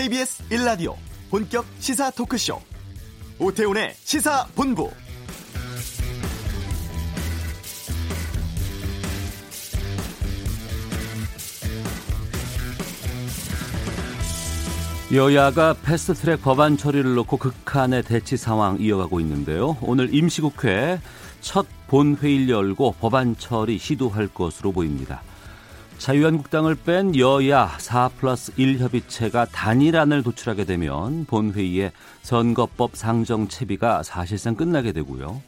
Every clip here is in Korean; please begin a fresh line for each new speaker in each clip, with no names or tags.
KBS 1라디오 본격 시사 토크쇼 오태훈의 시사본부
여야가 패스트트랙 법안 처리를 놓고 극한의 대치 상황 이어가고 있는데요. 오늘 임시국회 첫 본회의를 열고 법안 처리 시도할 것으로 보입니다. 자유한국당을 뺀 여야 4 플러스 1 협의체가 단일안을 도출하게 되면 본회의에 선거법 상정 채비가 사실상 끝나게 되고요.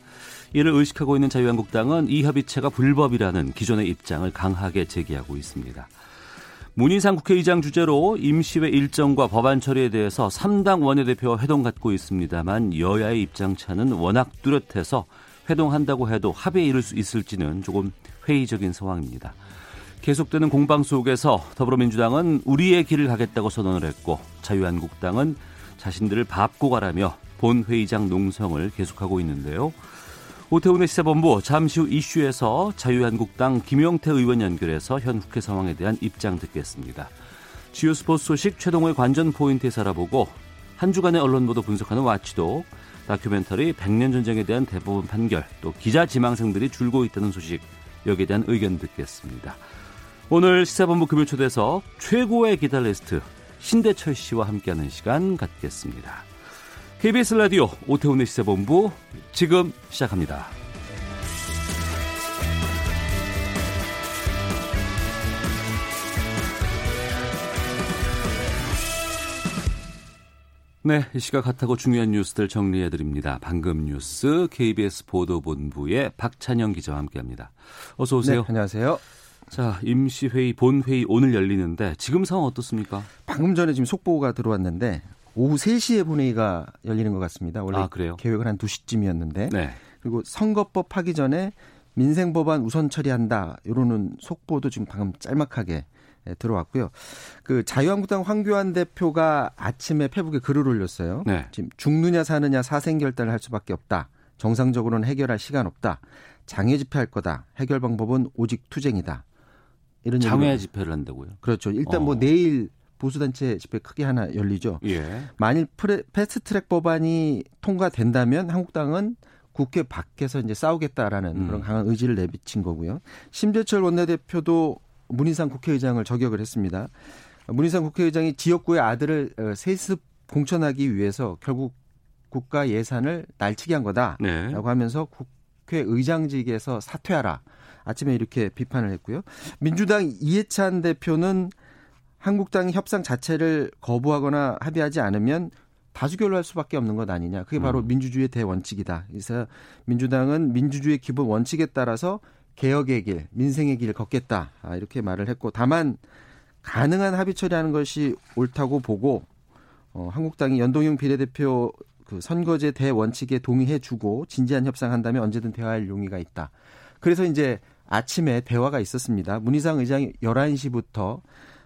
이를 의식하고 있는 자유한국당은 이 협의체가 불법이라는 기존의 입장을 강하게 제기하고 있습니다. 문희상 국회의장 주재로 임시회 일정과 법안 처리에 대해서 3당 원내대표와 회동 갖고 있습니다만 여야의 입장차는 워낙 뚜렷해서 회동한다고 해도 합의에 이를 수 있을지는 조금 회의적인 상황입니다. 계속되는 공방 속에서 더불어민주당은 우리의 길을 가겠다고 선언을 했고 자유한국당은 자신들을 밟고 가라며 본회의장 농성을 계속하고 있는데요. 오태훈의 시사본부 잠시 후 이슈에서 자유한국당 김용태 의원 연결해서 현 국회 상황에 대한 입장 듣겠습니다. 주요 스포츠 소식 최동호의 관전 포인트에 살펴보고 한 주간의 언론 보도 분석하는 watchdog 다큐멘터리 100년 전쟁에 대한 대법원 판결 또 기자 지망생들이 줄고 있다는 소식 여기에 대한 의견 듣겠습니다. 오늘 시사본부 금요 초대석 최고의 기타리스트 신대철 씨와 함께하는 시간 갖겠습니다. KBS 라디오 오태훈의 시사본부 지금 시작합니다. 네, 이 시각 핫하고 중요한 뉴스들 정리해 드립니다. 방금 뉴스 KBS 보도본부의 박찬영 기자와 함께합니다. 어서 오세요.
네, 안녕하세요.
자, 임시회의 본회의 오늘 열리는데 지금 상황 어떻습니까?
방금 전에 지금 속보가 들어왔는데 오후 3시에 본회의가 열리는 것 같습니다. 원래
아, 그래요?
계획은 한 2시쯤이었는데.
네.
그리고 선거법 하기 전에 민생 법안 우선 처리한다. 이러는 속보도 지금 방금 짤막하게 예, 들어왔고요. 그 자유한국당 황교안 대표가 아침에 페북에 글을 올렸어요.
네.
지금 죽느냐 사느냐 사생 결단을 할 수밖에 없다. 정상적으로는 해결할 시간 없다. 장애 집회할 거다. 해결 방법은 오직 투쟁이다.
이런 장외 집회를 한다고요?
그렇죠. 일단 뭐 어. 뭐 내일 보수단체 집회 크게 하나 열리죠.
예.
만일 프레, 패스트트랙 법안이 통과된다면 한국당은 국회 밖에서 이제 싸우겠다라는 음. 그런 강한 의지를 내비친 거고요. 심재철 원내대표도 문희상 국회의장을 저격을 했습니다. 문희상 국회의장이 지역구의 아들을 어, 세습 공천하기 위해서 결국 국가 예산을 날치기 한 거다라고 네. 하면서 국회의장직에서 사퇴하라. 아침에 이렇게 비판을 했고요. 민주당 이해찬 대표는 한국당이 협상 자체를 거부하거나 합의하지 않으면 다수결로 할 수밖에 없는 것 아니냐. 그게 바로 음. 민주주의의 대원칙이다. 그래서 민주당은 민주주의의 기본 원칙에 따라서 개혁의 길, 민생의 길을 걷겠다. 아, 이렇게 말을 했고 다만 가능한 합의 처리하는 것이 옳다고 보고 어, 한국당이 연동형 비례대표 그 선거제 대원칙에 동의해주고 진지한 협상한다면 언제든 대화할 용의가 있다. 그래서 이제 아침에 대화가 있었습니다. 문희상 의장이 11시부터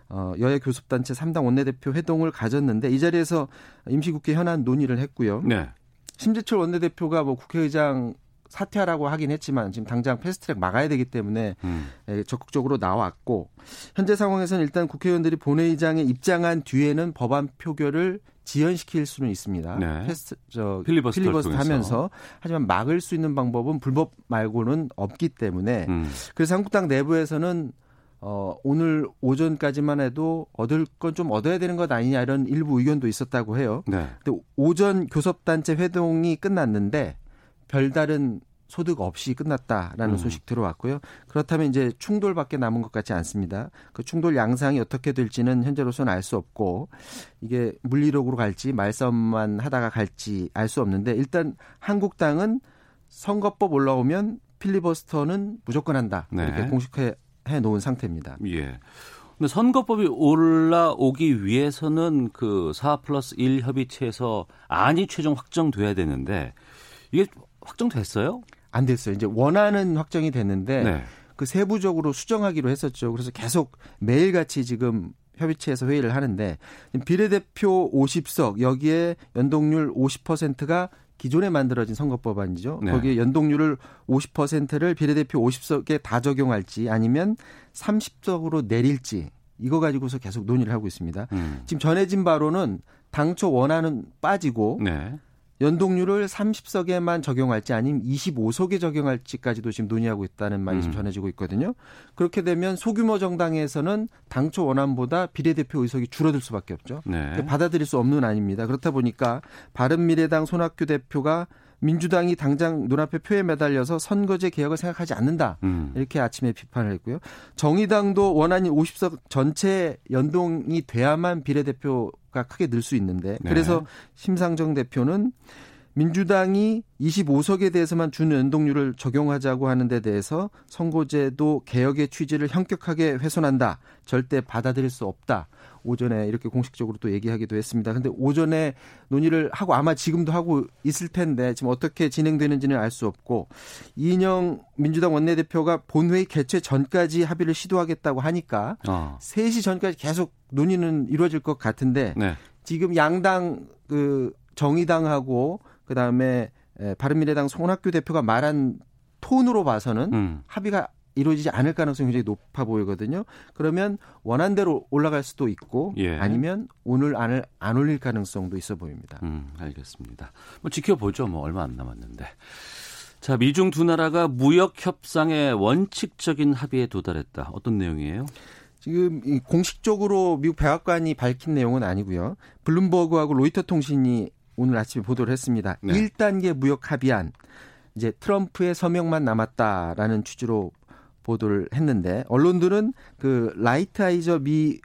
어, 여야 교섭단체 3당 원내대표 회동을 가졌는데 이 자리에서 임시국회 현안 논의를 했고요.
네.
심재철 원내대표가 뭐 국회의장 사퇴하라고 하긴 했지만 지금 당장 패스트트랙 막아야 되기 때문에 음. 예, 적극적으로 나왔고 현재 상황에서는 일단 국회의원들이 본회의장에 입장한 뒤에는 법안 표결을 지연시킬 수는 있습니다.
네.
패스트 저 필리버스터, 필리버스터 하면서 하지만 막을 수 있는 방법은 불법 말고는 없기 때문에 음. 그래서 한국당 내부에서는 어, 오늘 오전까지만 해도 얻을 건 좀 얻어야 되는 것 아니냐 이런 일부 의견도 있었다고 해요.
네.
근데 오전 교섭단체 회동이 끝났는데 별다른 소득 없이 끝났다라는 음. 소식 들어왔고요. 그렇다면 이제 충돌밖에 남은 것 같지 않습니다. 그 충돌 양상이 어떻게 될지는 현재로서는 알 수 없고 이게 물리력으로 갈지 말싸움만 하다가 갈지 알 수 없는데 일단 한국당은 선거법 올라오면 필리버스터는 무조건 한다. 네. 이렇게 공식해 놓은 상태입니다.
예. 근데 선거법이 올라오기 위해서는 그4 플러스 1 협의체에서 안이 최종 확정돼야 되는데 이게 확정됐어요?
안 됐어요. 이제 원하는 확정이 됐는데 네. 그 세부적으로 수정하기로 했었죠. 그래서 계속 매일같이 지금 협의체에서 회의를 하는데 비례대표 50석 여기에 연동률 50%가 기존에 만들어진 선거법안이죠. 네. 거기에 연동률을 50%를 비례대표 50석에 다 적용할지 아니면 30석으로 내릴지 이거 가지고서 계속 논의를 하고 있습니다. 음. 지금 전해진 바로는 당초 원안은 빠지고 네. 연동률을 30석에만 적용할지 아니면 25석에 적용할지까지도 지금 논의하고 있다는 말이 음. 전해지고 있거든요. 그렇게 되면 소규모 정당에서는 당초 원안보다 비례대표 의석이 줄어들 수밖에 없죠. 네. 받아들일 수 없는 아닙니다. 그렇다 보니까 바른미래당 손학규 대표가 민주당이 당장 눈앞에 표에 매달려서 선거제 개혁을 생각하지 않는다. 음. 이렇게 아침에 비판을 했고요. 정의당도 원안이 50석 전체 연동이 돼야만 비례대표가 크게 늘 수 있는데 네. 그래서 심상정 대표는 민주당이 25석에 대해서만 준 연동률을 적용하자고 하는 데 대해서 선거제도 개혁의 취지를 현격하게 훼손한다. 절대 받아들일 수 없다. 오전에 이렇게 공식적으로 또 얘기하기도 했습니다. 근데 오전에 논의를 하고 아마 지금도 하고 있을 텐데 지금 어떻게 진행되는지는 알 수 없고 이인영 민주당 원내대표가 본회의 개최 전까지 합의를 시도하겠다고 하니까 어. 3시 전까지 계속 논의는 이루어질 것 같은데 네. 지금 양당 그 정의당하고 그다음에 바른미래당 송학규 대표가 말한 톤으로 봐서는 음. 합의가 이루어지지 않을 가능성이 굉장히 높아 보이거든요. 그러면 원한대로 올라갈 수도 있고 예. 아니면 오늘 안을 안 올릴 가능성도 있어 보입니다.
음, 알겠습니다. 뭐 지켜보죠. 뭐 얼마 안 남았는데. 자, 미중 두 나라가 무역 협상의 원칙적인 합의에 도달했다. 어떤 내용이에요?
지금 공식적으로 미국 백악관이 밝힌 내용은 아니고요. 블룸버그하고 로이터 통신이 오늘 아침에 보도를 했습니다. 네. 1단계 무역 합의안 이제 트럼프의 서명만 남았다라는 취지로 보도를 했는데 언론들은 그 라이트하이저 미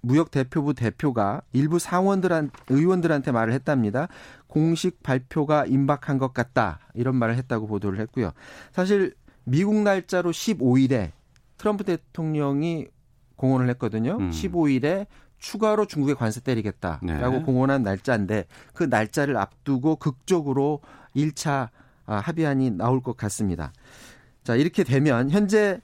무역 대표부 대표가 일부 상원들한 의원들한테 말을 했답니다. 공식 발표가 임박한 것 같다 이런 말을 했다고 보도를 했고요. 사실 미국 날짜로 15일에 트럼프 대통령이 공언을 했거든요. 음. 15일에 추가로 중국에 관세 때리겠다라고 네. 공언한 날짜인데 그 날짜를 앞두고 극적으로 1차 아, 합의안이 나올 것 같습니다. 자, 이렇게 되면 현재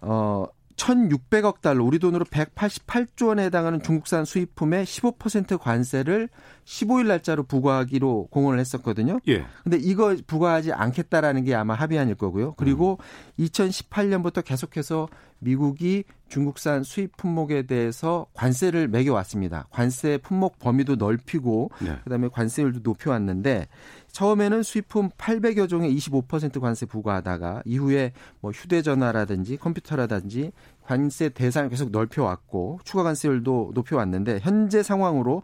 어 1,600억 달러, 우리 돈으로 188조 원에 해당하는 중국산 수입품의 15% 관세를 15일 날짜로 부과하기로 공언을 했었거든요. 예. 근데 이거 부과하지 않겠다라는 게 아마 합의안일 거고요. 그리고 음. 2018년부터 계속해서 미국이 중국산 수입 품목에 대해서 관세를 매겨 왔습니다. 관세 품목 범위도 넓히고 네. 그다음에 관세율도 높여 왔는데 처음에는 수입품 800여 종에 25% 관세 부과하다가 이후에 뭐 휴대전화라든지 컴퓨터라든지 관세 대상을 계속 넓혀왔고 추가 관세율도 높여왔는데 현재 상황으로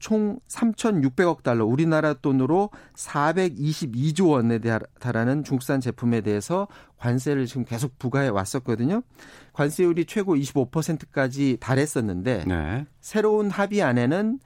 총 3,600억 달러, 우리나라 돈으로 422조 원에 달하는 중국산 제품에 대해서 관세를 지금 계속 부과해 왔었거든요. 관세율이 최고 25%까지 달했었는데 네. 새로운 합의 안에는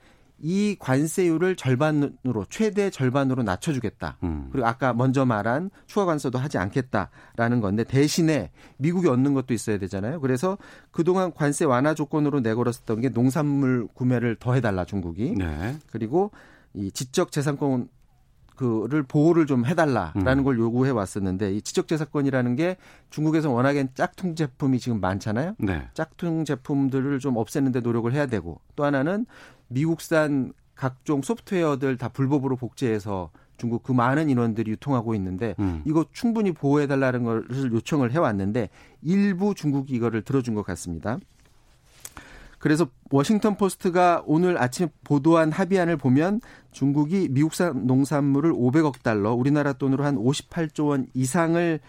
이 관세율을 절반으로 최대 절반으로 낮춰주겠다. 음. 그리고 아까 먼저 말한 추가 관세도 하지 않겠다라는 건데 대신에 미국이 얻는 것도 있어야 되잖아요. 그래서 그동안 관세 완화 조건으로 내걸었었던 게 농산물 구매를 더 해달라 중국이. 네. 그리고 이 지적 재산권 그를 보호를 좀 해달라라는 음. 걸 요구해 왔었는데 이 지적재산권이라는 게 중국에서 워낙엔 짝퉁 제품이 지금 많잖아요. 네. 짝퉁 제품들을 좀 없애는데 노력을 해야 되고 또 하나는 미국산 각종 소프트웨어들 다 불법으로 복제해서 중국 그 많은 인원들이 유통하고 있는데 음. 이거 충분히 보호해 달라는 것을 요청을 해 왔는데 일부 중국이 이거를 들어준 것 같습니다. 그래서 워싱턴 포스트가 오늘 아침 보도한 합의안을 보면 중국이 미국산 농산물을 500억 달러, 우리나라 돈으로 한 58조 원 이상을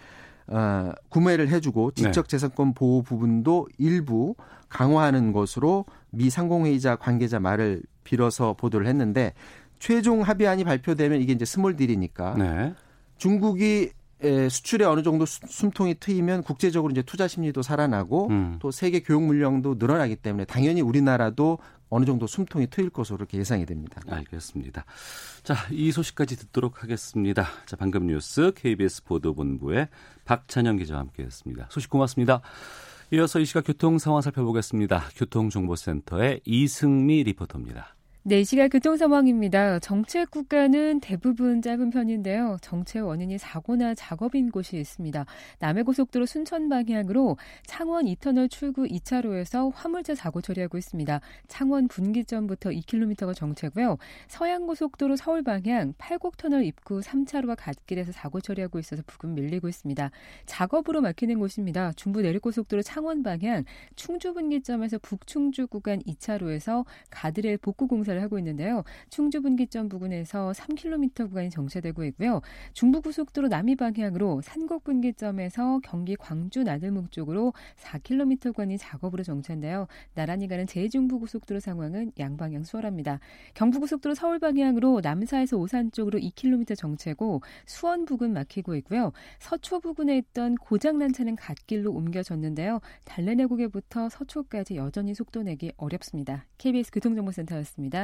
어, 구매를 해주고 네. 지적 재산권 보호 부분도 일부 강화하는 것으로 미 상공회의소 관계자 말을 빌어서 보도를 했는데 최종 합의안이 발표되면 이게 이제 small deal이니까 네. 중국이 수출에 어느 정도 숨통이 트이면 국제적으로 이제 투자 심리도 살아나고 음. 또 세계 교역 물량도 늘어나기 때문에 당연히 우리나라도 어느 정도 숨통이 트일 것으로 그렇게 예상이 됩니다.
알겠습니다. 자, 이 소식까지 듣도록 하겠습니다. 자, 방금 뉴스 KBS 보도본부의 박찬영 기자와 함께했습니다. 소식 고맙습니다. 이어서 이 시각 교통 상황 살펴보겠습니다. 교통정보센터의 이승미 리포터입니다.
네, 이 시각 교통 상황입니다. 정체 구간은 대부분 짧은 편인데요. 정체 원인이 사고나 작업인 곳이 있습니다. 남해고속도로 순천 방향으로 창원 2터널 출구 2차로에서 화물차 사고 처리하고 있습니다. 창원 분기점부터 2km가 정체고요. 서양고속도로 서울 방향 팔곡터널 입구 3차로와 갓길에서 사고 처리하고 있어서 부근 밀리고 있습니다. 작업으로 막히는 곳입니다. 중부 내륙고속도로 창원 방향 충주 분기점에서 북충주 구간 2차로에서 가드레일 복구 공사 공사를 하고 있는데요. 충주 분기점 부근에서 3km 구간이 정체되고 있고요. 중부고속도로 남이 방향으로 산곡 분기점에서 경기 광주 나들목 쪽으로 4km 구간이 작업으로 정체인데요. 나란히 가는 제중부고속도로 상황은 양방향 수월합니다. 경부고속도로 서울 방향으로 남사에서 오산 쪽으로 2km 정체고 수원 부근 막히고 있고요. 서초 부근에 있던 고장난 차는 갓길로 옮겨졌는데요. 달래내고개부터 서초까지 여전히 속도 내기 어렵습니다. KBS 교통정보센터였습니다.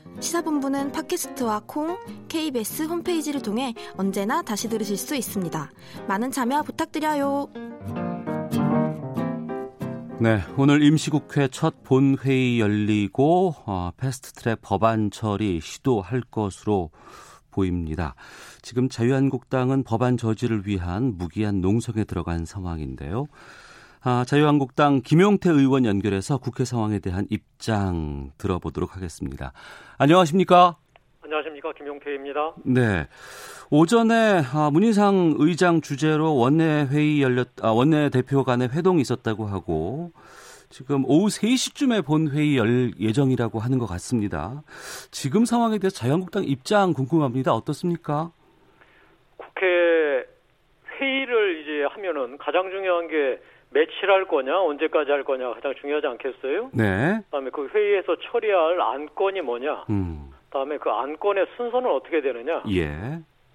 시사본부는 팟캐스트와 콩, KBS 홈페이지를 통해 언제나 다시 들으실 수 있습니다. 많은 참여 부탁드려요.
네, 오늘 임시국회 첫 본회의 열리고 어, 패스트트랙 법안 처리 시도할 것으로 보입니다. 지금 자유한국당은 법안 저지를 위한 무기한 농성에 들어간 상황인데요. 아, 자유한국당 김용태 의원 연결해서 국회 상황에 대한 입장 들어보도록 하겠습니다. 안녕하십니까?
안녕하십니까 김용태입니다.
네. 오전에 아, 문희상 의장 주재로 원내 회의 열렸 아, 원내 대표 간의 회동이 있었다고 하고 지금 오후 3시쯤에 본 회의 열 예정이라고 하는 것 같습니다. 지금 상황에 대해서 자유한국당 입장 궁금합니다. 어떻습니까?
국회 회의를 이제 하면은 가장 중요한 게 며칠 할 거냐, 언제까지 할 거냐 가장 중요하지 않겠어요?
네.
그다음에 그 회의에서 처리할 안건이 뭐냐,
음.
그다음에 그 안건의 순서는 어떻게 되느냐.
예.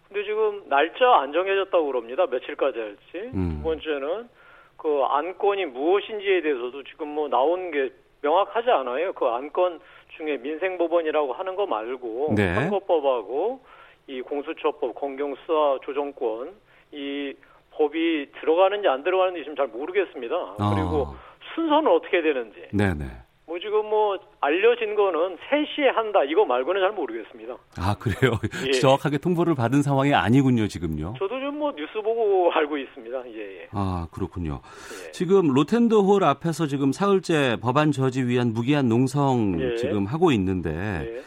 근데 지금 날짜 안 정해졌다고 그럽니다. 며칠까지 할지.
음.
두 번째는 그 안건이 무엇인지에 대해서도 지금 뭐 나온 게 명확하지 않아요. 그 안건 중에 민생법원이라고 하는 거 말고
네.
선거법하고 이 공수처법, 검경수사 조정권 이 법이 들어가는지 안 들어가는지 지금 잘 모르겠습니다.
어.
그리고 순서는 어떻게 되는지.
네네.
뭐 지금 뭐 알려진 거는 3시에 한다 이거 말고는 잘 모르겠습니다.
아 그래요.
예.
정확하게 통보를 받은 상황이 아니군요 지금요.
저도 좀 뭐 뉴스 보고 알고 있습니다. 예, 예.
아 그렇군요.
예.
지금 로텐더홀 앞에서 지금 사흘째 법안 저지 위한 무기한 농성
예.
지금 하고 있는데
예.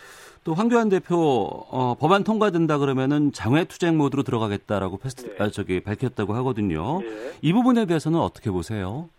또 황교안 대표 어, 법안 통과된다 그러면은 장외 투쟁 모드로 들어가겠다라고 fast
네.
아, 저기 밝혔다고 하거든요.
예.
이 부분에 대해서는 어떻게 보세요?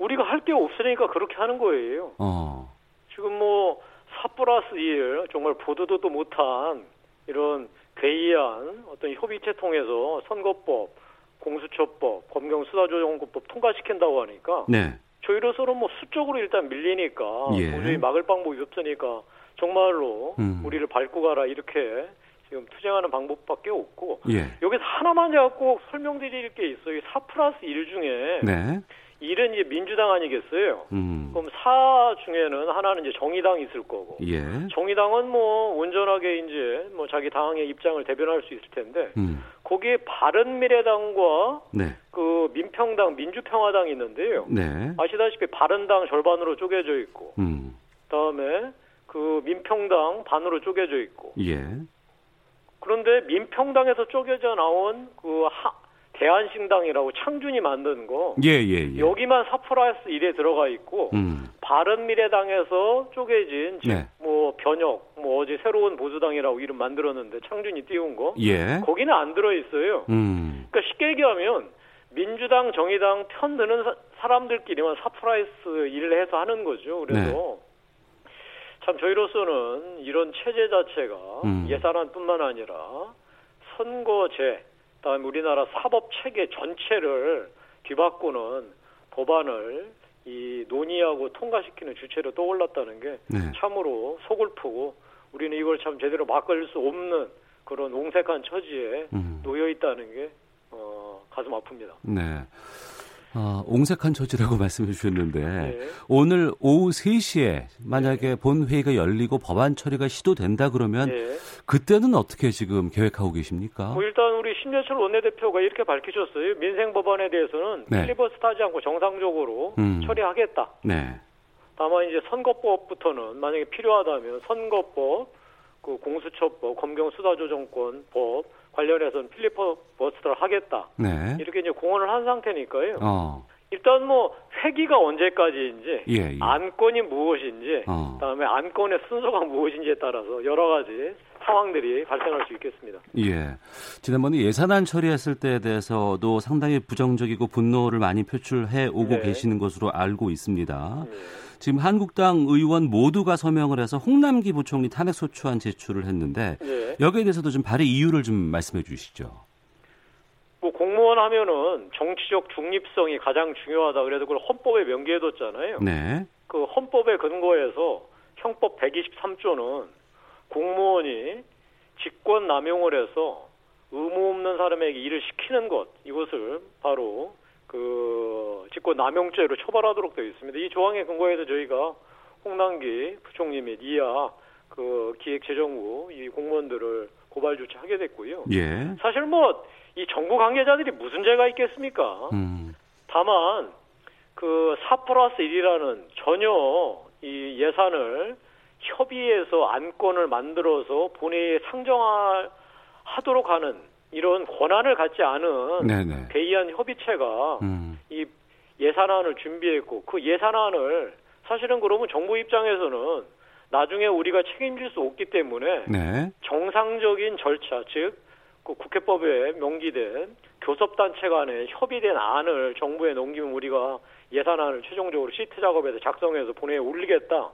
우리가 할 게 없으니까 그렇게 하는 거예요.
어.
지금 뭐4 플러스 1 정말 보도도 못한 이런 괴이한 어떤 협의체 통해서 선거법, 공수처법, 검경수사조정법 통과시킨다고 하니까
네.
저희로서는 뭐 수적으로 일단 밀리니까
예.
도저히 막을 방법이 없으니까 정말로
음.
우리를 밟고 가라 이렇게 지금 투쟁하는 방법밖에 없고
예.
여기서 하나만 제가 꼭 설명드릴 게 있어요. 4 플러스 1 중에
네.
1은 이제 민주당 아니겠어요?
음.
그럼 4 중에는 하나는 이제 정의당이 있을 거고
예.
정의당은 뭐 온전하게 이제 뭐 자기 당의 입장을 대변할 수 있을 텐데
음.
거기에 바른미래당과
네.
그 민평당, 민주평화당이 있는데요.
네.
아시다시피 바른당 절반으로 쪼개져 있고
음.
그다음에 그 민평당 반으로 쪼개져 있고
예.
그런데 민평당에서 쪼개져 나온 그 하, 대한신당이라고 창준이 만든 거
예, 예, 예.
여기만 4 플러스 1에 들어가 있고
음.
바른미래당에서 쪼개진 즉
네.
뭐 변혁 뭐 어제 새로운 보수당이라고 이름 만들었는데 창준이 띄운 거
예.
거기는 안 들어 있어요.
음.
그러니까 쉽게 얘기하면 민주당, 정의당 편 드는 사, 사람들끼리만 4 플러스 1을 해서 하는 거죠. 그래서
네.
참 저희로서는 이런 체제 자체가
음.
예산안뿐만 아니라 선거제, 그다음에 우리나라 사법 체계 전체를 뒤바꾸는 법안을 이 논의하고 통과시키는 주체로 떠올랐다는 게
네.
참으로 속을 우리는 이걸 참 제대로 막을 수 없는 그런 옹색한 처지에
음.
놓여 있다는 게 어, 가슴 아픕니다.
네. 어, 옹색한 처지라고 말씀해 주셨는데
네.
오늘 오후 3시에 만약에 본회의가 열리고 법안 처리가 시도된다 그러면
예.
그때는 어떻게 지금 계획하고 계십니까?
뭐 일단 우리 심재철 원내대표가 이렇게 밝히셨어요. 민생 법안에 대해서는
네.
필리버스터하지 않고 정상적으로
음.
처리하겠다.
네.
다만 이제 선거법부터는 만약에 필요하다면 선거법, 그 공수처법, 검경수사조정권법 관련해서는 필리버스터를 하겠다.
네.
이렇게 이제 공언을 한 상태니까요.
어.
일단 뭐 회기가 언제까지인지,
예, 예.
안건이 무엇인지,
어.
그다음에 안건의 순서가 무엇인지에 따라서 여러 가지 상황들이 발생할 수 있겠습니다.
예. 지난번에 예산안 처리했을 때에 대해서도 상당히 부정적이고 분노를 많이 표출해 오고
네.
계시는 것으로 알고 있습니다.
예.
지금 한국당 의원 모두가 서명을 해서 홍남기 부총리 탄핵 소추안 제출을 했는데
예.
여기에 대해서도 좀 발의 이유를 좀 말씀해 주시죠.
뭐 공무원 하면은 정치적 중립성이 가장 중요하다. 그래서 그걸 헌법에 명기해뒀잖아요.
네.
그 헌법에 근거해서 형법 123조는 공무원이 직권 남용을 해서 의무 없는 사람에게 일을 시키는 것 이것을 바로 그 직권 남용죄로 처벌하도록 되어 있습니다. 이 조항에 근거해서 저희가 홍남기 부총리 및 이하 그 기획재정부 이 공무원들을 고발 조치하게 됐고요.
예.
사실 뭐 이 정부 관계자들이 무슨 죄가 있겠습니까?
음.
다만 그4 플러스 1이라는 전혀 이 예산을 협의해서 안건을 만들어서 본회의에 상정하도록 하는 이런 권한을 갖지 않은
네네.
대의한 협의체가
음.
이 예산안을 준비했고 그 예산안을 사실은 그러면 정부 입장에서는 나중에 우리가 책임질 수 없기 때문에
네.
정상적인 절차, 즉, 그 국회법에 명기된 교섭단체 간에 협의된 안을 정부에 넘기면 우리가 예산안을 최종적으로 시트 작업에서 작성해서 본회의에 올리겠다.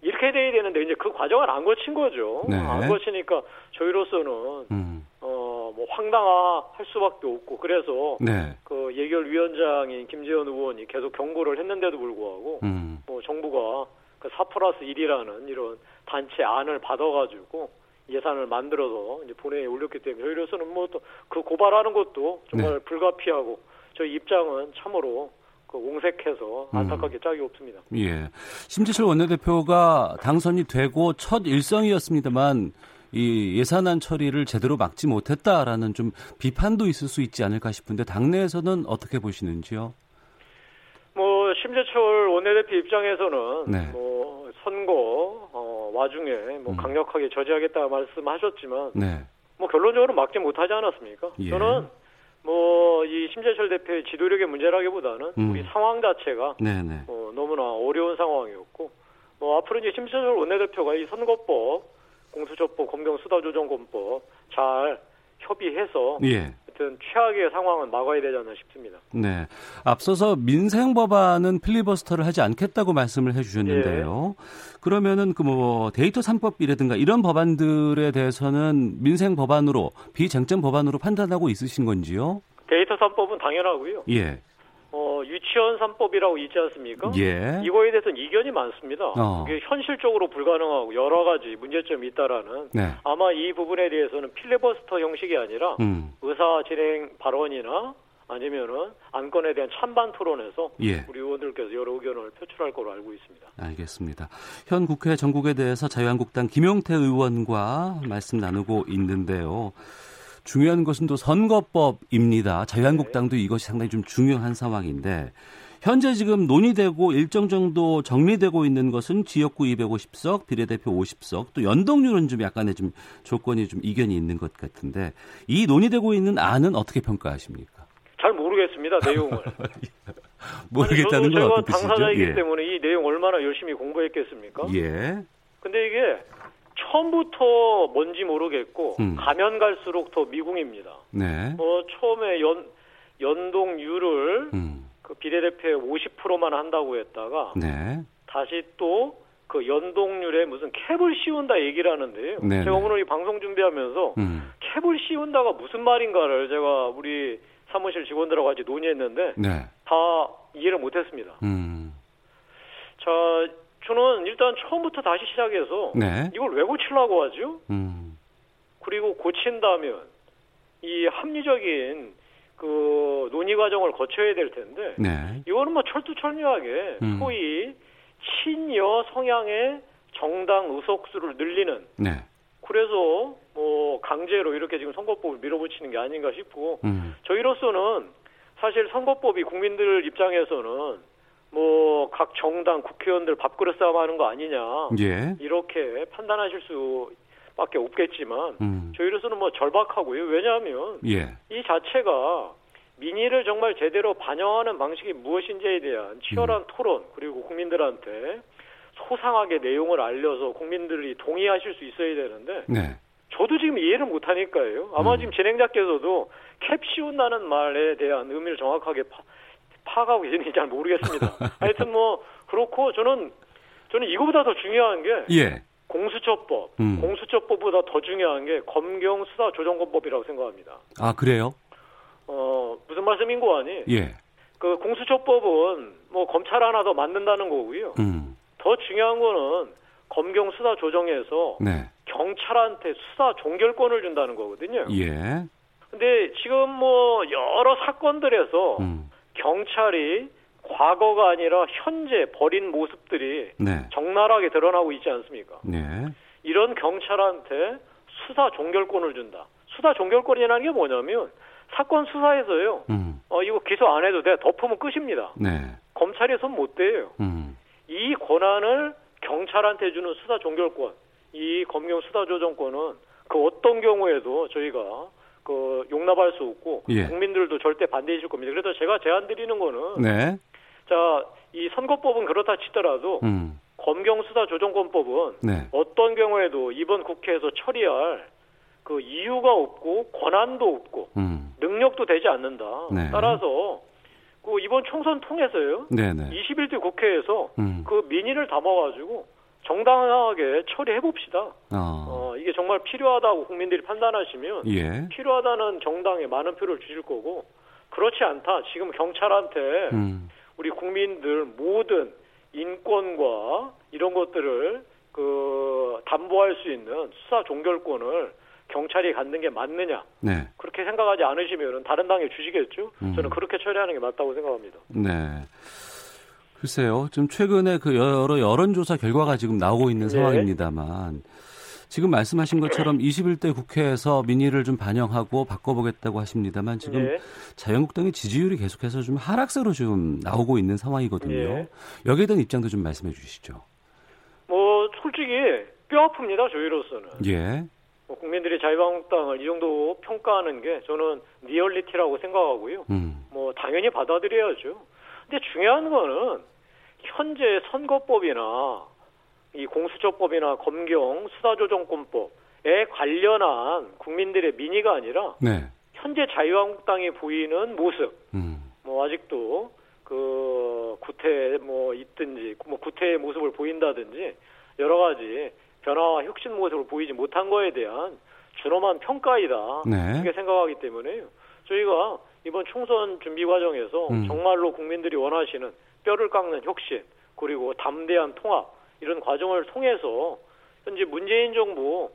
이렇게 돼야 되는데 이제 그 과정을 안 거친 거죠.
네.
안 거치니까 저희로서는
음.
어뭐 황당할 수밖에 없고 그래서
네.
그 예결위원장인 김재현 의원이 계속 경고를 했는데도 불구하고
음. 네.
뭐 정부가 그4 플러스 1이라는 이런 단체 안을 받아가지고 예산을 만들어서 이제 본회의에 올렸기 때문에 저희로서는 뭐 또 그 고발하는 것도 정말
네.
불가피하고 저희 입장은 참으로 그 옹색해서
음.
안타깝게 짝이 없습니다.
예. 심재철 원내대표가 당선이 되고 첫 일성이었습니다만 이 예산안 처리를 제대로 막지 못했다라는 좀 비판도 있을 수 있지 않을까 싶은데 당내에서는 어떻게 보시는지요?
뭐 심재철 원내대표 입장에서는
네.
뭐 선거 어, 와중에 뭐
음.
강력하게 저지하겠다 말씀하셨지만
네.
뭐 결론적으로 막지 못하지 않았습니까?
예.
저는 뭐 이 심재철 대표의 지도력의 문제라기보다는
음.
우리 상황 자체가
네네.
어, 너무나 어려운 상황이었고 뭐 앞으로 이제 심재철 원내대표가 이 선거법, 공수처법, 검경수사조정권법 잘 협의해서
예.
하여튼 최악의 상황은 막아야 되지 않나 싶습니다.
네. 앞서서 민생 법안은 필리버스터를 하지 않겠다고 말씀을 해 주셨는데요. 그러면은 그 뭐 데이터 3법이라든가 이런 법안들에 대해서는 민생 법안으로 비쟁점 법안으로 판단하고 있으신 건지요?
데이터 3법은 당연하고요.
예.
어, 유치원 3법이라고 있지 않습니까?
예.
이거에 대해서는 이견이 많습니다.
어.
이게 현실적으로 불가능하고 여러 가지 문제점이 있다라는
네.
아마 이 부분에 대해서는 필리버스터 형식이 아니라
음.
의사 진행 발언이나 아니면은 안건에 대한 찬반 토론에서
예.
우리 의원들께서 여러 의견을 표출할 거로 알고 있습니다.
알겠습니다. 현 국회 전국에 대해서 자유한국당 김용태 의원과 말씀 나누고 있는데요. 중요한 것은 또 선거법입니다. 자유한국당도 이것이 상당히 좀 중요한 상황인데 현재 지금 논의되고 일정 정도 정리되고 있는 것은 지역구 250석, 비례대표 50석, 또 연동률은 좀 약간의 좀 조건이 좀 이견이 있는 것 같은데 이 논의되고 있는 안은 어떻게 평가하십니까?
잘 모르겠습니다 내용을.
모르겠다는 건 어떤 뜻이죠?
당사자이기
예.
때문에 이 내용 얼마나 열심히 공부했겠습니까?
예.
근데 이게 처음부터 뭔지 모르겠고
음.
가면 갈수록 더 미궁입니다.
네.
뭐 처음에 연 연동률을
음.
그 비례대표의 50%만 한다고 했다가
네.
다시 또 그 연동률에 무슨 캡을 씌운다 얘기를 하는데요.
네네.
제가 오늘 이 방송 준비하면서
음.
캡을 씌운다가 무슨 말인가를 제가 우리 사무실 직원들하고 같이 논의했는데
네.
다 이해를 못했습니다.
음.
자, 저는 일단 처음부터 다시 시작해서
네.
이걸 왜 고치려고 하죠?
음.
그리고 고친다면 이 합리적인 그 논의 과정을 거쳐야 될 텐데
네.
이거는 뭐 철두철미하게
음.
소위 친여 성향의 정당 의석수를 늘리는
네.
그래서 뭐 강제로 이렇게 지금 선거법을 밀어붙이는 게 아닌가 싶고
음.
저희로서는 사실 선거법이 국민들 입장에서는 뭐 각 정당 국회의원들 밥그릇 싸움 하는 거 아니냐
예.
이렇게 판단하실 수밖에 없겠지만
음.
저희로서는 뭐 절박하고요. 왜냐하면
예.
이 자체가 민의를 정말 제대로 반영하는 방식이 무엇인지에 대한 치열한 토론 그리고 국민들한테 소상하게 내용을 알려서 국민들이 동의하실 수 있어야 되는데
네.
저도 지금 이해를 못하니까요. 아마
음.
지금 진행자께서도 캡 씌운다는 말에 대한 의미를 정확하게 파, 파악하고 계시는지 잘 모르겠습니다. 하여튼 뭐 그렇고 저는 저는 이거보다 더 중요한 게
예.
공수처법,
음.
공수처법보다 더 중요한 게 검경 수사 조정권법이라고 생각합니다.
아, 그래요?
어 무슨 말씀인 거 아니?
예.
그 공수처법은 뭐 검찰 하나 더 만든다는 거고요.
음.
더 중요한 거는 검경 수사 조정에서
네.
경찰한테 수사 종결권을 준다는 거거든요.
예.
근데 지금 뭐 여러 사건들에서
음.
경찰이 과거가 아니라 현재 버린 모습들이
네.
적나라하게 드러나고 있지 않습니까?
네.
이런 경찰한테 수사 종결권을 준다. 수사 종결권이라는 게 뭐냐면 사건 수사에서요.
음.
어 이거 기소 안 해도 돼. 덮으면 끝입니다.
네.
검찰이 손못 대요.
음.
이 권한을 경찰한테 주는 수사 종결권, 이 검경 수사 조정권은 그 어떤 경우에도 저희가 그 용납할 수 없고
예.
국민들도 절대 반대해 줄 겁니다. 그래서 제가 제안 드리는 거는
네.
자, 이 선거법은 그렇다 치더라도
음.
검경 수사 조정권법은
네.
어떤 경우에도 이번 국회에서 처리할 그 이유가 없고 권한도 없고
음.
능력도 되지 않는다.
네.
따라서 그 이번 총선 통해서요.
네, 네.
21대 국회에서
음.
그 민의를 담아가지고 정당하게 처리해 봅시다.
어.
어, 이게 정말 필요하다고 국민들이 판단하시면
예.
필요하다는 정당에 많은 표를 주실 거고 그렇지 않다. 지금 경찰한테
음.
우리 국민들 모든 인권과 이런 것들을 그 담보할 수 있는 수사 종결권을 경찰이 갖는 게 맞느냐
네.
그렇게 생각하지 않으시면 다른 당에 주시겠죠.
음.
저는 그렇게 처리하는 게 맞다고 생각합니다.
네. 글쎄요. 좀 최근에 그 여러 여론조사 결과가 지금 나오고 있는
네.
상황입니다만 지금 말씀하신 것처럼 21대 국회에서 민의를 좀 반영하고 바꿔보겠다고 하십니다만 지금
예.
자유한국당의 지지율이 계속해서 좀 하락세로 좀 나오고 있는 상황이거든요.
예.
여기에 대한 입장도 좀 말씀해 주시죠.
뭐 솔직히 뼈 아픕니다. 저희로서는.
예.
뭐 국민들이 자유한국당을 이 정도 평가하는 게 저는 리얼리티라고 생각하고요.
음.
뭐 당연히 받아들여야죠. 근데 중요한 거는 현재 선거법이나 이 공수처법이나 검경 수사조정권법에 관련한 국민들의 민의가 아니라
네.
현재 자유한국당이 보이는 모습,
음.
뭐 아직도 그 구태 뭐 있든지 뭐 구태의 모습을 보인다든지 여러 가지 변화와 혁신 모습을 보이지 못한 거에 대한 준엄한 평가이다.
네.
이렇게 생각하기 때문에요. 저희가 이번 총선 준비 과정에서
음.
정말로 국민들이 원하시는 뼈를 깎는 혁신 그리고 담대한 통합 이런 과정을 통해서 현재 문재인 정부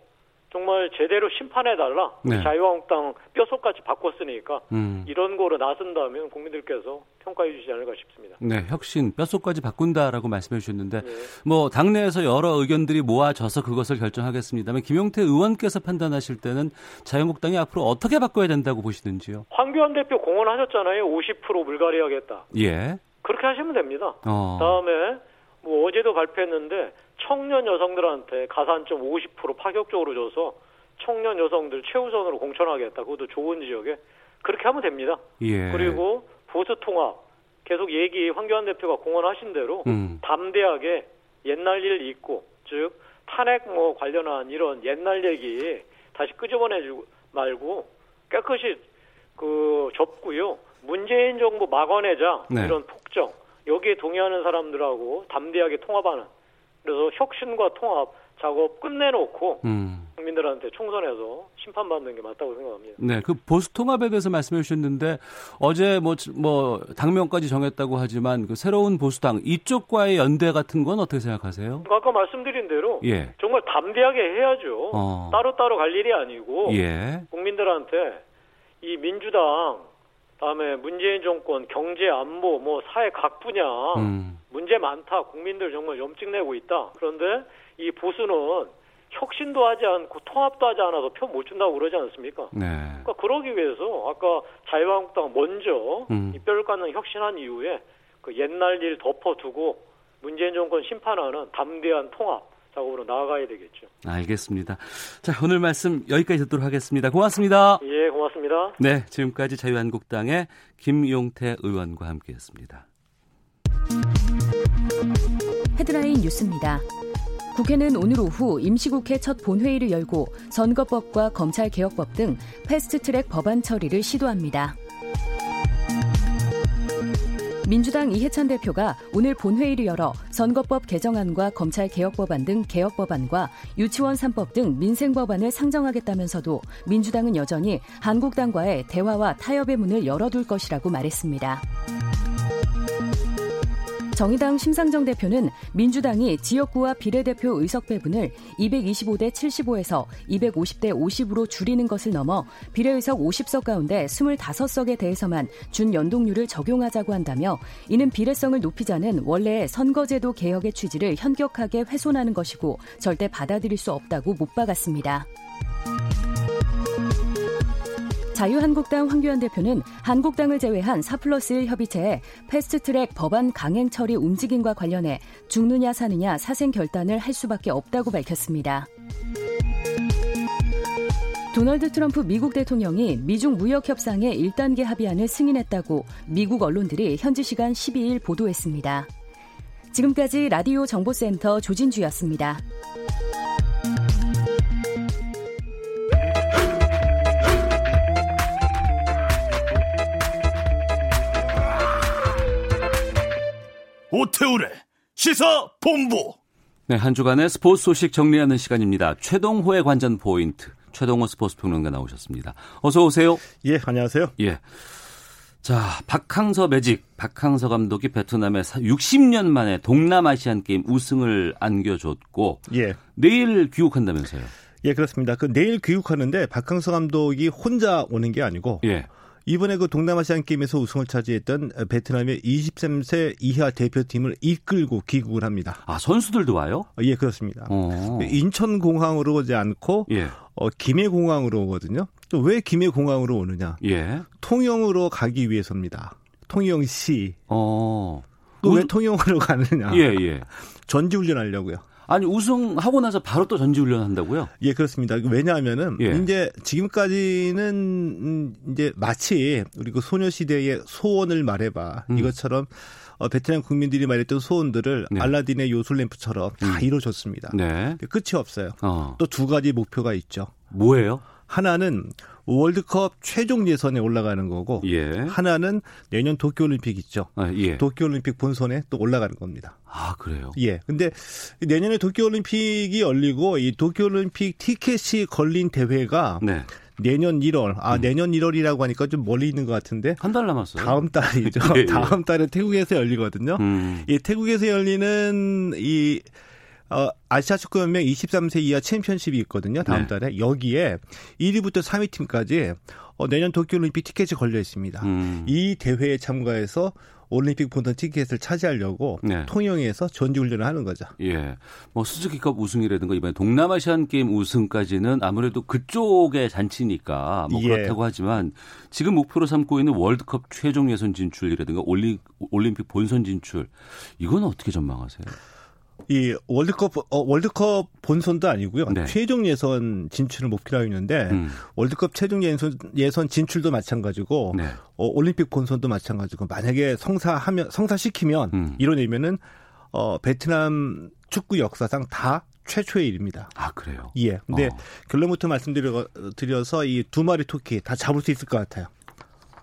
정말 제대로 심판해 달라.
네.
자유한국당 뼛속까지 바꿨으니까
음.
이런 거로 나선다면 국민들께서 평가해 주시지 않을까 싶습니다.
네, 혁신 뼛속까지 바꾼다라고 말씀해 주셨는데
네.
뭐 당내에서 여러 의견들이 모아져서 그것을 결정하겠습니다만 김용태 의원께서 판단하실 때는 자유한국당이 앞으로 어떻게 바꿔야 된다고 보시는지요?
황교안 대표 공언하셨잖아요. 50% 물갈이 하겠다.
예.
그렇게 하시면 됩니다.
어.
다음에 뭐 어제도 발표했는데 청년 여성들한테 가산 점 50% 파격적으로 줘서 청년 여성들 최우선으로 공천하겠다. 그것도 좋은 지역에 그렇게 하면 됩니다.
예.
그리고 보수 통합 계속 얘기 황교안 대표가 공언하신 대로
음.
담대하게 옛날 일 잊고 즉 탄핵 뭐 관련한 이런 옛날 얘기 다시 끄집어내지 말고 깨끗이 그 접고요. 문재인 정부 막아내자
네.
이런 폭정 여기에 동의하는 사람들하고 담대하게 통합하는 그래서 혁신과 통합 작업 끝내놓고
음.
국민들한테 총선에서 심판받는 게 맞다고 생각합니다.
네, 그 보수 통합에 대해서 말씀해 주셨는데 어제 뭐, 뭐 당명까지 정했다고 하지만 그 새로운 보수당 이쪽과의 연대 같은 건 어떻게 생각하세요?
아까 말씀드린 대로
예.
정말 담대하게 해야죠.
어.
따로따로 갈 일이 아니고
예.
국민들한테 이 민주당 다음에 문재인 정권 경제 안보 뭐 사회 각 분야 음. 문제 많다. 국민들 정말 염증 내고 있다. 그런데 이 보수는 혁신도 하지 않고 통합도 하지 않아서 표 못 준다고 그러지 않습니까? 네. 그러니까 그러기 위해서 아까 자유한국당 먼저 음. 이뼈를 깎는 혁신한 이후에 그 옛날 일 덮어두고 문재인 정권 심판하는 담대한 통합 작업으로 나아가야 되겠죠.
알겠습니다. 자, 오늘 말씀 여기까지 듣도록 하겠습니다. 고맙습니다.
예, 고맙습니다.
네, 지금까지 자유한국당의 김용태 의원과 함께했습니다.
헤드라인 뉴스입니다. 국회는 오늘 오후 임시국회 첫 본회의를 열고 선거법과 검찰개혁법 등 패스트트랙 법안 처리를 시도합니다. 민주당 이해찬 대표가 오늘 본회의를 열어 선거법 개정안과 검찰개혁법안 등 개혁법안과 유치원 3법 등 민생법안을 상정하겠다면서도 민주당은 여전히 한국당과의 대화와 타협의 문을 열어둘 것이라고 말했습니다. 정의당 심상정 대표는 민주당이 지역구와 비례대표 의석 배분을 225대 75에서 250대 50으로 줄이는 것을 넘어 비례의석 50석 가운데 25석에 대해서만 준 연동률을 적용하자고 한다며 이는 비례성을 높이자는 원래의 선거제도 개혁의 취지를 현격하게 훼손하는 것이고 절대 받아들일 수 없다고 못 박았습니다. 자유한국당 황교안 대표는 한국당을 제외한 4 플러스 1 협의체에 패스트트랙 법안 강행 처리 움직임과 관련해 죽느냐 사느냐 사생 결단을 할 수밖에 없다고 밝혔습니다. 도널드 트럼프 미국 대통령이 미중 무역 협상의 1단계 합의안을 승인했다고 미국 언론들이 현지 시간 12일 보도했습니다. 지금까지 라디오 정보센터 조진주였습니다.
오태우래 시사 본부.
네, 한 주간의 스포츠 소식 정리하는 시간입니다. 최동호의 관전 포인트. 최동호 스포츠 평론가 나오셨습니다. 어서 오세요.
예, 안녕하세요.
예. 자, 박항서 매직, 박항서 감독이 베트남에 60년 만에 동남아시안 게임 우승을 안겨줬고, 예. 내일 귀국한다면서요?
예, 그렇습니다. 그 내일 귀국하는데 박항서 감독이 혼자 오는 게 아니고, 예. 이번에 그 동남아시안 게임에서 우승을 차지했던 베트남의 23세 이하 대표팀을 이끌고 귀국을 합니다.
아 선수들도 와요?
예 그렇습니다. 어. 인천공항으로 오지 않고 예. 어, 김해공항으로 오거든요. 또 왜 김해공항으로 오느냐? 예. 통영으로 가기 위해서입니다. 통영시. 어. 또왜 통영으로 가느냐? 예 예. 전지훈련하려고요.
아니 우승하고 나서 바로 또 전지훈련 한다고요?
예 그렇습니다. 왜냐하면은 예. 이제 지금까지는 음, 이제 마치 우리 그 소녀시대의 소원을 말해봐 음. 이것처럼 어, 베트남 국민들이 말했던 소원들을 네. 알라딘의 요술램프처럼 다 음. 이루어졌습니다. 네. 끝이 없어요. 어. 또두 가지 목표가 있죠.
뭐예요?
하나는 월드컵 최종 예선에 올라가는 거고 예. 하나는 내년 도쿄올림픽 있죠. 아, 예. 도쿄올림픽 본선에 또 올라가는 겁니다.
아 그래요?
예. 근데 내년에 도쿄올림픽이 열리고 이 도쿄올림픽 티켓이 걸린 대회가 네. 내년 1월. 아, 음. 내년 1월이라고 하니까 좀 멀리 있는 것 같은데.
한 달 남았어요.
다음 달이죠. 예, 예. 다음 달에 태국에서 열리거든요. 음. 이 태국에서 열리는 이 어, 아시아 축구 연맹 23세 이하 챔피언십이 있거든요. 다음 네. 달에 여기에 1위부터 3위 팀까지 어, 내년 도쿄올림픽 티켓이 걸려 있습니다. 음. 이 대회에 참가해서 올림픽 본선 티켓을 차지하려고 네. 통영에서 전지훈련을 하는 거죠.
예. 뭐 수즈키컵 우승이라든가 이번에 동남아시안 게임 우승까지는 아무래도 그쪽의 잔치니까 뭐 예. 그렇다고 하지만 지금 목표로 삼고 있는 월드컵 최종 예선 진출이라든가 올리, 올림픽 본선 진출 이건 어떻게 전망하세요?
이 월드컵 어, 월드컵 본선도 아니고요. 네. 최종 예선 진출을 목표로 하고 있는데 음. 월드컵 최종 예선 예선 진출도 마찬가지고 네. 어, 올림픽 본선도 마찬가지고 만약에 성사하면 성사시키면 음. 이뤄내면은 어, 베트남 축구 역사상 다 최초의 일입니다.
아 그래요?
예. 근데 어. 결론부터 말씀드려서 이 두 마리 토끼 다 잡을 수 있을 것 같아요.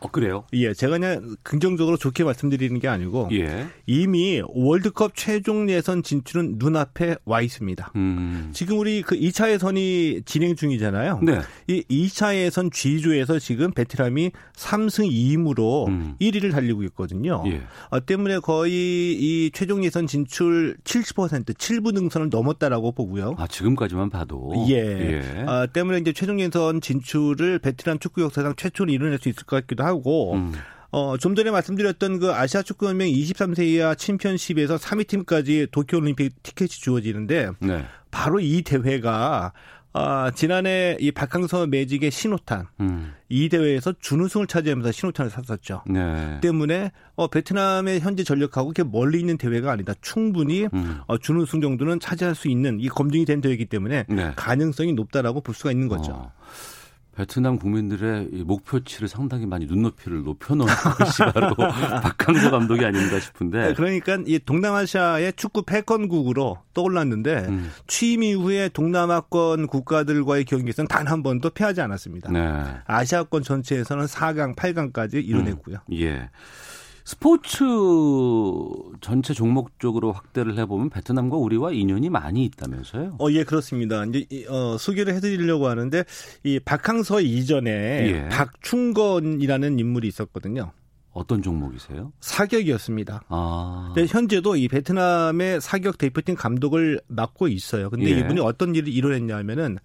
어, 그래요?
예, 제가 그냥 긍정적으로 좋게 말씀드리는 게 아니고 예. 이미 월드컵 최종 예선 진출은 눈앞에 와 있습니다. 음. 지금 우리 그 2차 예선이 진행 중이잖아요. 네. 이 2차 예선 G조에서 지금 베트남이 3승 2임으로 음. 1위를 달리고 있거든요. 예. 어, 때문에 거의 이 최종 예선 진출 70% 7부 능선을 넘었다라고 보고요.
아, 지금까지만 봐도
예. 예. 아, 때문에 이제 최종 예선 진출을 베트남 축구 역사상 최초로 이뤄낼 수 있을 것 같기도 하고 하고 음. 어, 좀 전에 말씀드렸던 그 아시아 축구연맹 23세 이하 챔피언십에서 3위 팀까지 도쿄올림픽 티켓이 주어지는데 네. 바로 이 대회가 아, 지난해 이 박항서 매직의 신호탄 음. 이 대회에서 준우승을 차지하면서 신호탄을 샀었죠. 네. 때문에 어, 베트남의 현재 전력하고 이렇게 멀리 있는 대회가 아니다. 충분히 음. 어, 준우승 정도는 차지할 수 있는 이 검증이 된 대회이기 때문에 네. 가능성이 높다라고 볼 수가 있는 거죠. 어.
베트남 국민들의 목표치를 상당히 많이 눈높이를 높여놓은 것이 바로 박항서 감독이 아닌가 싶은데.
네, 그러니까 이 동남아시아의 축구 패권국으로 떠올랐는데 음. 취임 이후에 동남아권 국가들과의 경기에서는 단 한 번도 패하지 않았습니다. 네. 아시아권 전체에서는 4강, 8강까지 이뤄냈고요.
음. 예. 스포츠 전체 종목 쪽으로 확대를 해보면 베트남과 우리와 인연이 많이 있다면서요?
어, 예, 그렇습니다. 이제 어, 소개를 해드리려고 하는데 이 박항서 이전에 예. 박충건이라는 인물이 있었거든요.
어떤 종목이세요?
사격이었습니다. 아. 근데 현재도 이 베트남의 사격 대표팀 감독을 맡고 있어요. 근데 예. 이분이 어떤 일을 이뤄냈냐면은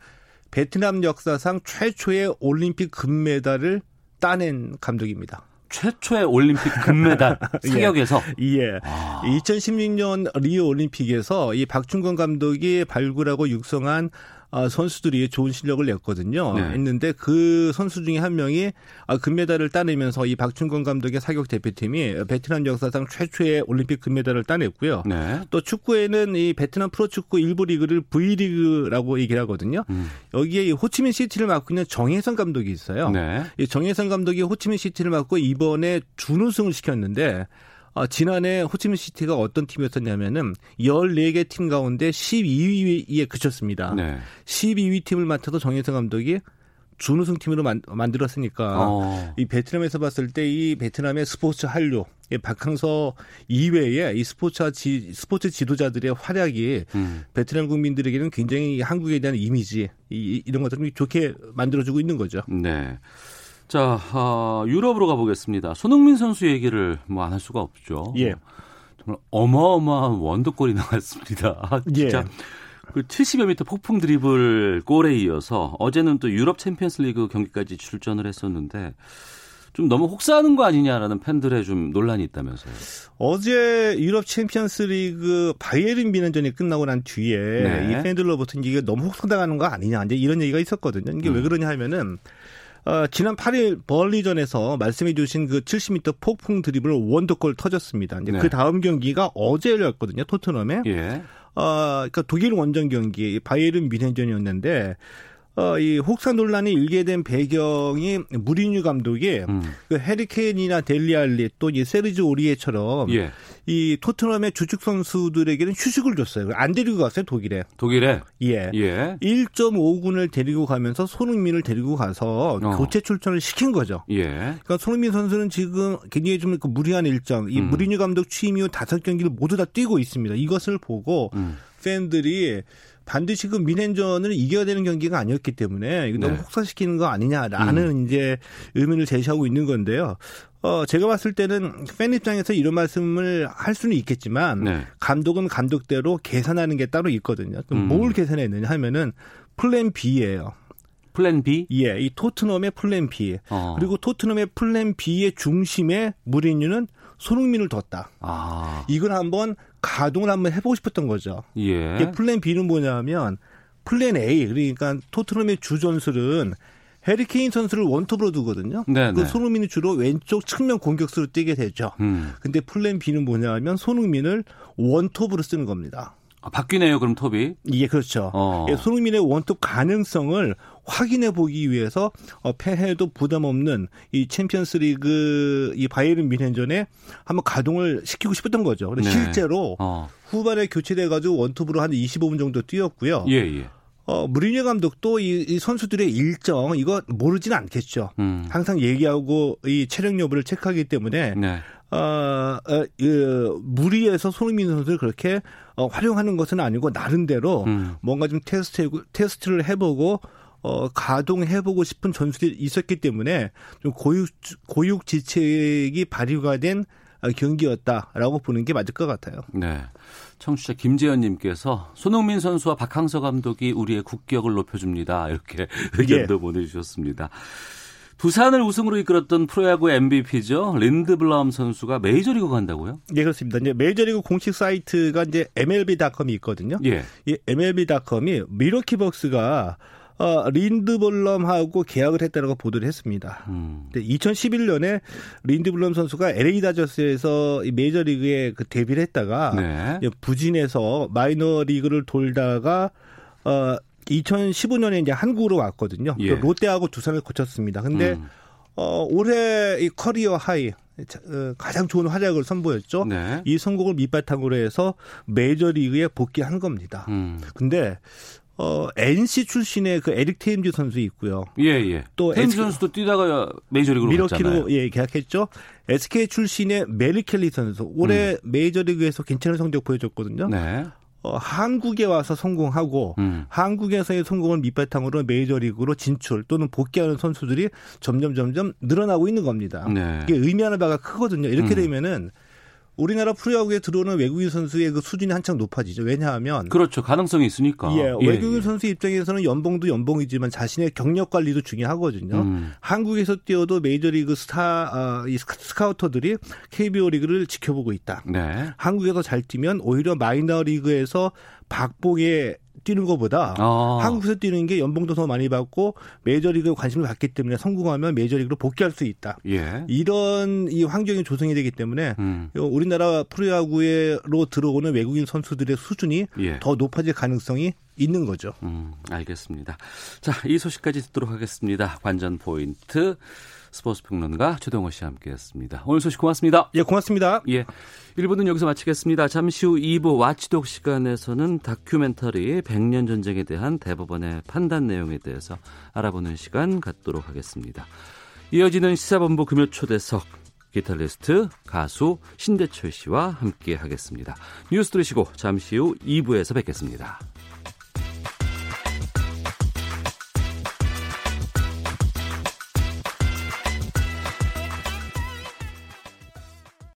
베트남 역사상 최초의 올림픽 금메달을 따낸 감독입니다.
최초의 올림픽 금메달 예. 사격에서
예. 예. 아. 2016년 리오 올림픽에서 이 박준건 감독이 발굴하고 육성한 아, 선수들이 좋은 실력을 냈거든요. 네. 했는데 그 선수 중에 한 명이 아, 금메달을 따내면서 이 박준건 감독의 사격 대표팀이 베트남 역사상 최초의 올림픽 금메달을 따냈고요. 네. 또 축구에는 이 베트남 프로축구 일부 리그를 V리그라고 얘기를 하거든요. 음. 여기에 호치민 시티를 맡고 있는 정혜성 감독이 있어요. 네. 이 정혜성 감독이 호치민 시티를 맡고 이번에 준우승을 시켰는데 아, 지난해 호치민 시티가 어떤 팀이었었냐면은 14개 팀 가운데 12위에 그쳤습니다. 네. 12위 팀을 맡아도 정혜성 감독이 준우승 팀으로 만, 들었으니까 어. 이 베트남에서 봤을 때 이 베트남의 스포츠 한류, 박항서 이외에 이 스포츠 지, 스포츠 지도자들의 활약이 음. 베트남 국민들에게는 굉장히 한국에 대한 이미지 이, 이런 것들을 좋게 만들어주고 있는 거죠.
네. 자, 어, 유럽으로 가보겠습니다. 손흥민 선수 얘기를 뭐 안 할 수가 없죠. 예. 정말 어마어마한 wonder goal이 나왔습니다. 아, 진짜. 예. 그 70여 미터 폭풍 드리블 골에 이어서 어제는 또 유럽 챔피언스 리그 경기까지 출전을 했었는데 좀 너무 혹사하는 거 아니냐라는 팬들의 좀 논란이 있다면서요.
어제 유럽 챔피언스 리그 바이에른 뮌헨전이 끝나고 난 뒤에 네. 이 팬들로부터 이게 너무 혹사당하는 거 아니냐 이제 이런 얘기가 있었거든요. 이게 음. 왜 그러냐 하면은 어, 지난 8일 번리전에서 말씀해 주신 그 70m 폭풍 드리블 wonder goal 터졌습니다. 이제 네. 그 다음 경기가 어제 열렸거든요. 토트넘에. 예. 어, 그러니까 독일 원정 경기 바이에른 미넨전이었는데 어, 이 혹사 논란이 일게 된 배경이 무리뉴 감독이 음. 그 해리케인이나 델리 알리 또 이 세르지 오리에처럼 예. 이 토트넘의 주축 선수들에게는 휴식을 줬어요. 안 데리고 갔어요, 독일에.
독일에?
예. 예. 1.5군을 데리고 가면서 손흥민을 데리고 가서 어. 교체 출전을 시킨 거죠. 예. 그러니까 손흥민 선수는 지금 굉장히 좀 그 무리한 일정, 이 음. 무리뉴 감독 취임 이후 다섯 경기를 모두 다 뛰고 있습니다. 이것을 보고 음. 팬들이 반드시 그 뮌헨전을 이겨야 되는 경기가 아니었기 때문에 이거 너무 네. 혹사시키는 거 아니냐라는 음. 이제 의문을 제시하고 있는 건데요. 어, 제가 봤을 때는 팬 입장에서 이런 말씀을 할 수는 있겠지만 네. 감독은 감독대로 계산하는 게 따로 있거든요. 음. 뭘 계산했느냐 하면은 plan B예요.
plan B?
예, 이 토트넘의 plan B. 어. 그리고 토트넘의 plan B의 중심에 무리뉴는 손흥민을 뒀다. 아. 이걸 한번 가동을 한번 해보고 싶었던 거죠. 예. plan B는 뭐냐면 plan A 그러니까 토트넘의 주전술은 해리케인 선수를 one top으로 두거든요. 네네. 그 네. 손흥민이 주로 왼쪽 측면 공격수로 뛰게 되죠. 음. 근데 plan B는 뭐냐면 손흥민을 one top으로 쓰는 겁니다.
아, 바뀌네요, 그럼 톱이.
예, 그렇죠. 어. 예, 손흥민의 one top 가능성을 확인해 보기 위해서 어, 패해도 부담 없는 이 챔피언스 리그 이 바이에른 뮌헨전에 한번 가동을 시키고 싶었던 거죠. 근데 네. 실제로 어. 후반에 교체돼 가지고 one top으로 한 25분 정도 뛰었고요. 예, 예. 어, 무리뉴 감독도 이, 이, 선수들의 일정 이거 모르지는 않겠죠. 음. 항상 얘기하고 이 체력 여부를 체크하기 때문에 네. 어, 어, 그, 무리해서 손흥민 선수를 그렇게 어, 활용하는 것은 아니고 나름대로 음. 뭔가 좀 테스트 테스트를 해보고 어, 가동해보고 싶은 전술이 있었기 때문에 좀 고육 고육 지책이 발휘가 된 경기였다라고 보는 게 맞을 것 같아요.
네. 청취자 김재현님께서 손흥민 선수와 박항서 감독이 우리의 국격을 높여줍니다. 이렇게 의견도 예. 보내주셨습니다. 두산을 우승으로 이끌었던 프로야구 MVP죠. 린드블럼 선수가 메이저리그 간다고요?
예, 그렇습니다. 이제 메이저리그 공식 사이트가 이제 MLB.com이 있거든요. 예. 이 MLB.com이 미러키 벅스가 어, 린드블럼하고 계약을 했다라고 보도를 했습니다. 음. 2011년에 린드블럼 선수가 LA 다저스에서 메이저리그에 그 데뷔를 했다가 네. 부진해서 마이너리그를 돌다가 어 2015년에 이제 한국으로 왔거든요. 예. 롯데하고 두산을 거쳤습니다. 근데 음. 어 올해 이 career high 어, 가장 좋은 활약을 선보였죠. 네. 이 성공을 밑바탕으로 해서 메이저리그에 복귀한 겁니다. 음. 근데 어, NC 출신의 그 에릭 테임즈 선수 있고요.
예, 예. 또 테임즈 선수도 뛰다가 메이저리그로
밀워키로
갔잖아요.
예, 계약했죠. SK 출신의 메릴 켈리 선수 올해 음. 메이저리그에서 괜찮은 성적 보여줬거든요. 네. 어, 한국에 와서 성공하고 음. 한국에서의 성공을 밑바탕으로 메이저리그로 진출 또는 복귀하는 선수들이 점점 점점 늘어나고 있는 겁니다. 네. 이게 의미하는 바가 크거든요. 이렇게 음. 되면은 우리나라 프로야구에 들어오는 외국인 선수의 그 수준이 한창 높아지죠. 왜냐하면
그렇죠. 가능성이 있으니까.
예, 예 외국인 예. 선수 입장에서는 연봉도 연봉이지만 자신의 경력 관리도 중요하거든요. 음. 한국에서 뛰어도 메이저리그 스타 어, 이 스카우터들이 KBO 리그를 지켜보고 있다. 네. 한국에서 잘 뛰면 오히려 마이너리그에서 박봉의 뛰는 것보다 아. 한국에서 뛰는 게 연봉도 더 많이 받고 메이저리그에 관심을 갖기 때문에 성공하면 메이저리그로 복귀할 수 있다. 예. 이런 이 환경이 조성이 되기 때문에 음. 우리나라 프로야구로 들어오는 외국인 선수들의 수준이 예. 더 높아질 가능성이 있는 거죠.
음, 알겠습니다. 자, 이 소식까지 듣도록 하겠습니다. 관전 포인트. 스포츠 평론가 최동호 씨와 함께했습니다. 오늘 소식 고맙습니다.
예, 고맙습니다.
예, 1부는 여기서 마치겠습니다. 잠시 후 2부 와치독 시간에서는 다큐멘터리 100년 전쟁에 대한 대법원의 판단 내용에 대해서 알아보는 시간 갖도록 하겠습니다. 이어지는 시사본부 금요 초대석 기타리스트 가수 신대철 씨와 함께 하겠습니다. 뉴스 들으시고 잠시 후 2부에서 뵙겠습니다.